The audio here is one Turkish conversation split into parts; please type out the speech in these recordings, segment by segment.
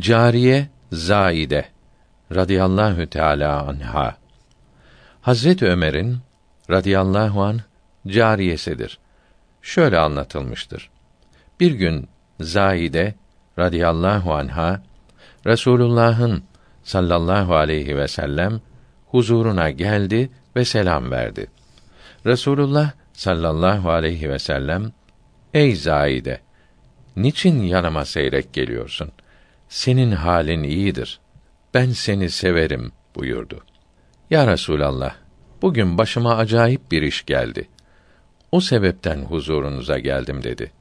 Cariye Zaide radıyallahu teala anha Hazret Ömer'in radıyallahu an cariyesidir. Şöyle anlatılmıştır. Bir gün Zaide radıyallahu anha Resulullah'ın sallallahu aleyhi ve sellem huzuruna geldi ve selam verdi. Resulullah sallallahu aleyhi ve sellem Ey Zaide niçin yanıma seyrek geliyorsun? Senin halin iyidir. Ben seni severim buyurdu. Ya Resulallah, bugün başıma acayip bir iş geldi. O sebepten huzurunuza geldim dedi.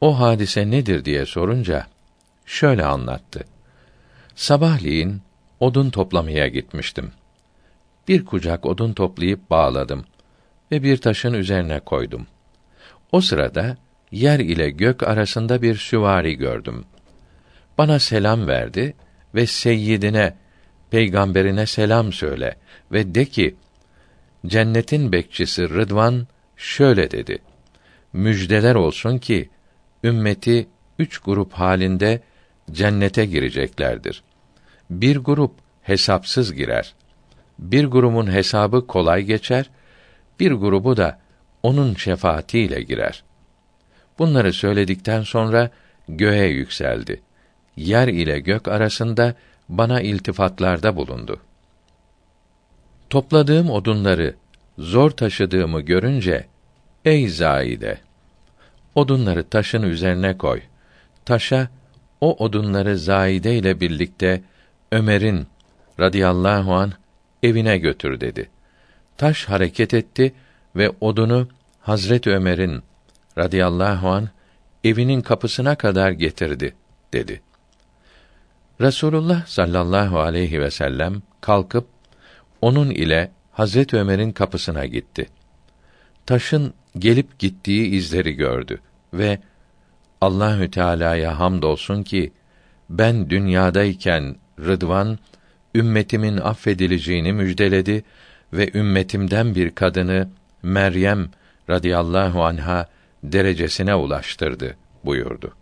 O hadise nedir diye sorunca şöyle anlattı. Sabahleyin odun toplamaya gitmiştim. Bir kucak odun toplayıp bağladım ve bir taşın üzerine koydum. O sırada yer ile gök arasında bir süvari gördüm. Bana selam verdi ve seyyidine, peygamberine selam söyle ve de ki, cennetin bekçisi Rıdvan şöyle dedi. Müjdeler olsun ki, ümmeti üç grup halinde cennete gireceklerdir. Bir grup hesapsız girer. Bir grubun hesabı kolay geçer, bir grubu da onun şefaatiyle girer. Bunları söyledikten sonra göğe yükseldi. Yer ile gök arasında bana iltifatlarda bulundu. Topladığım odunları zor taşıdığımı görünce ey Zaide odunları taşın üzerine koy. Taşa o odunları Zaide ile birlikte Ömer'in radıyallahu an evine götür dedi. Taş hareket etti ve odunu Hazret Ömer'in radıyallahu an evinin kapısına kadar getirdi dedi. Resulullah sallallahu aleyhi ve sellem kalkıp onun ile Hazret Ömer'in kapısına gitti. Taşın gelip gittiği izleri gördü ve Allahü Teala'ya hamdolsun ki ben dünyadayken Rıdvan ümmetimin affedileceğini müjdeledi ve ümmetimden bir kadını Meryem radıyallahu anha derecesine ulaştırdı buyurdu.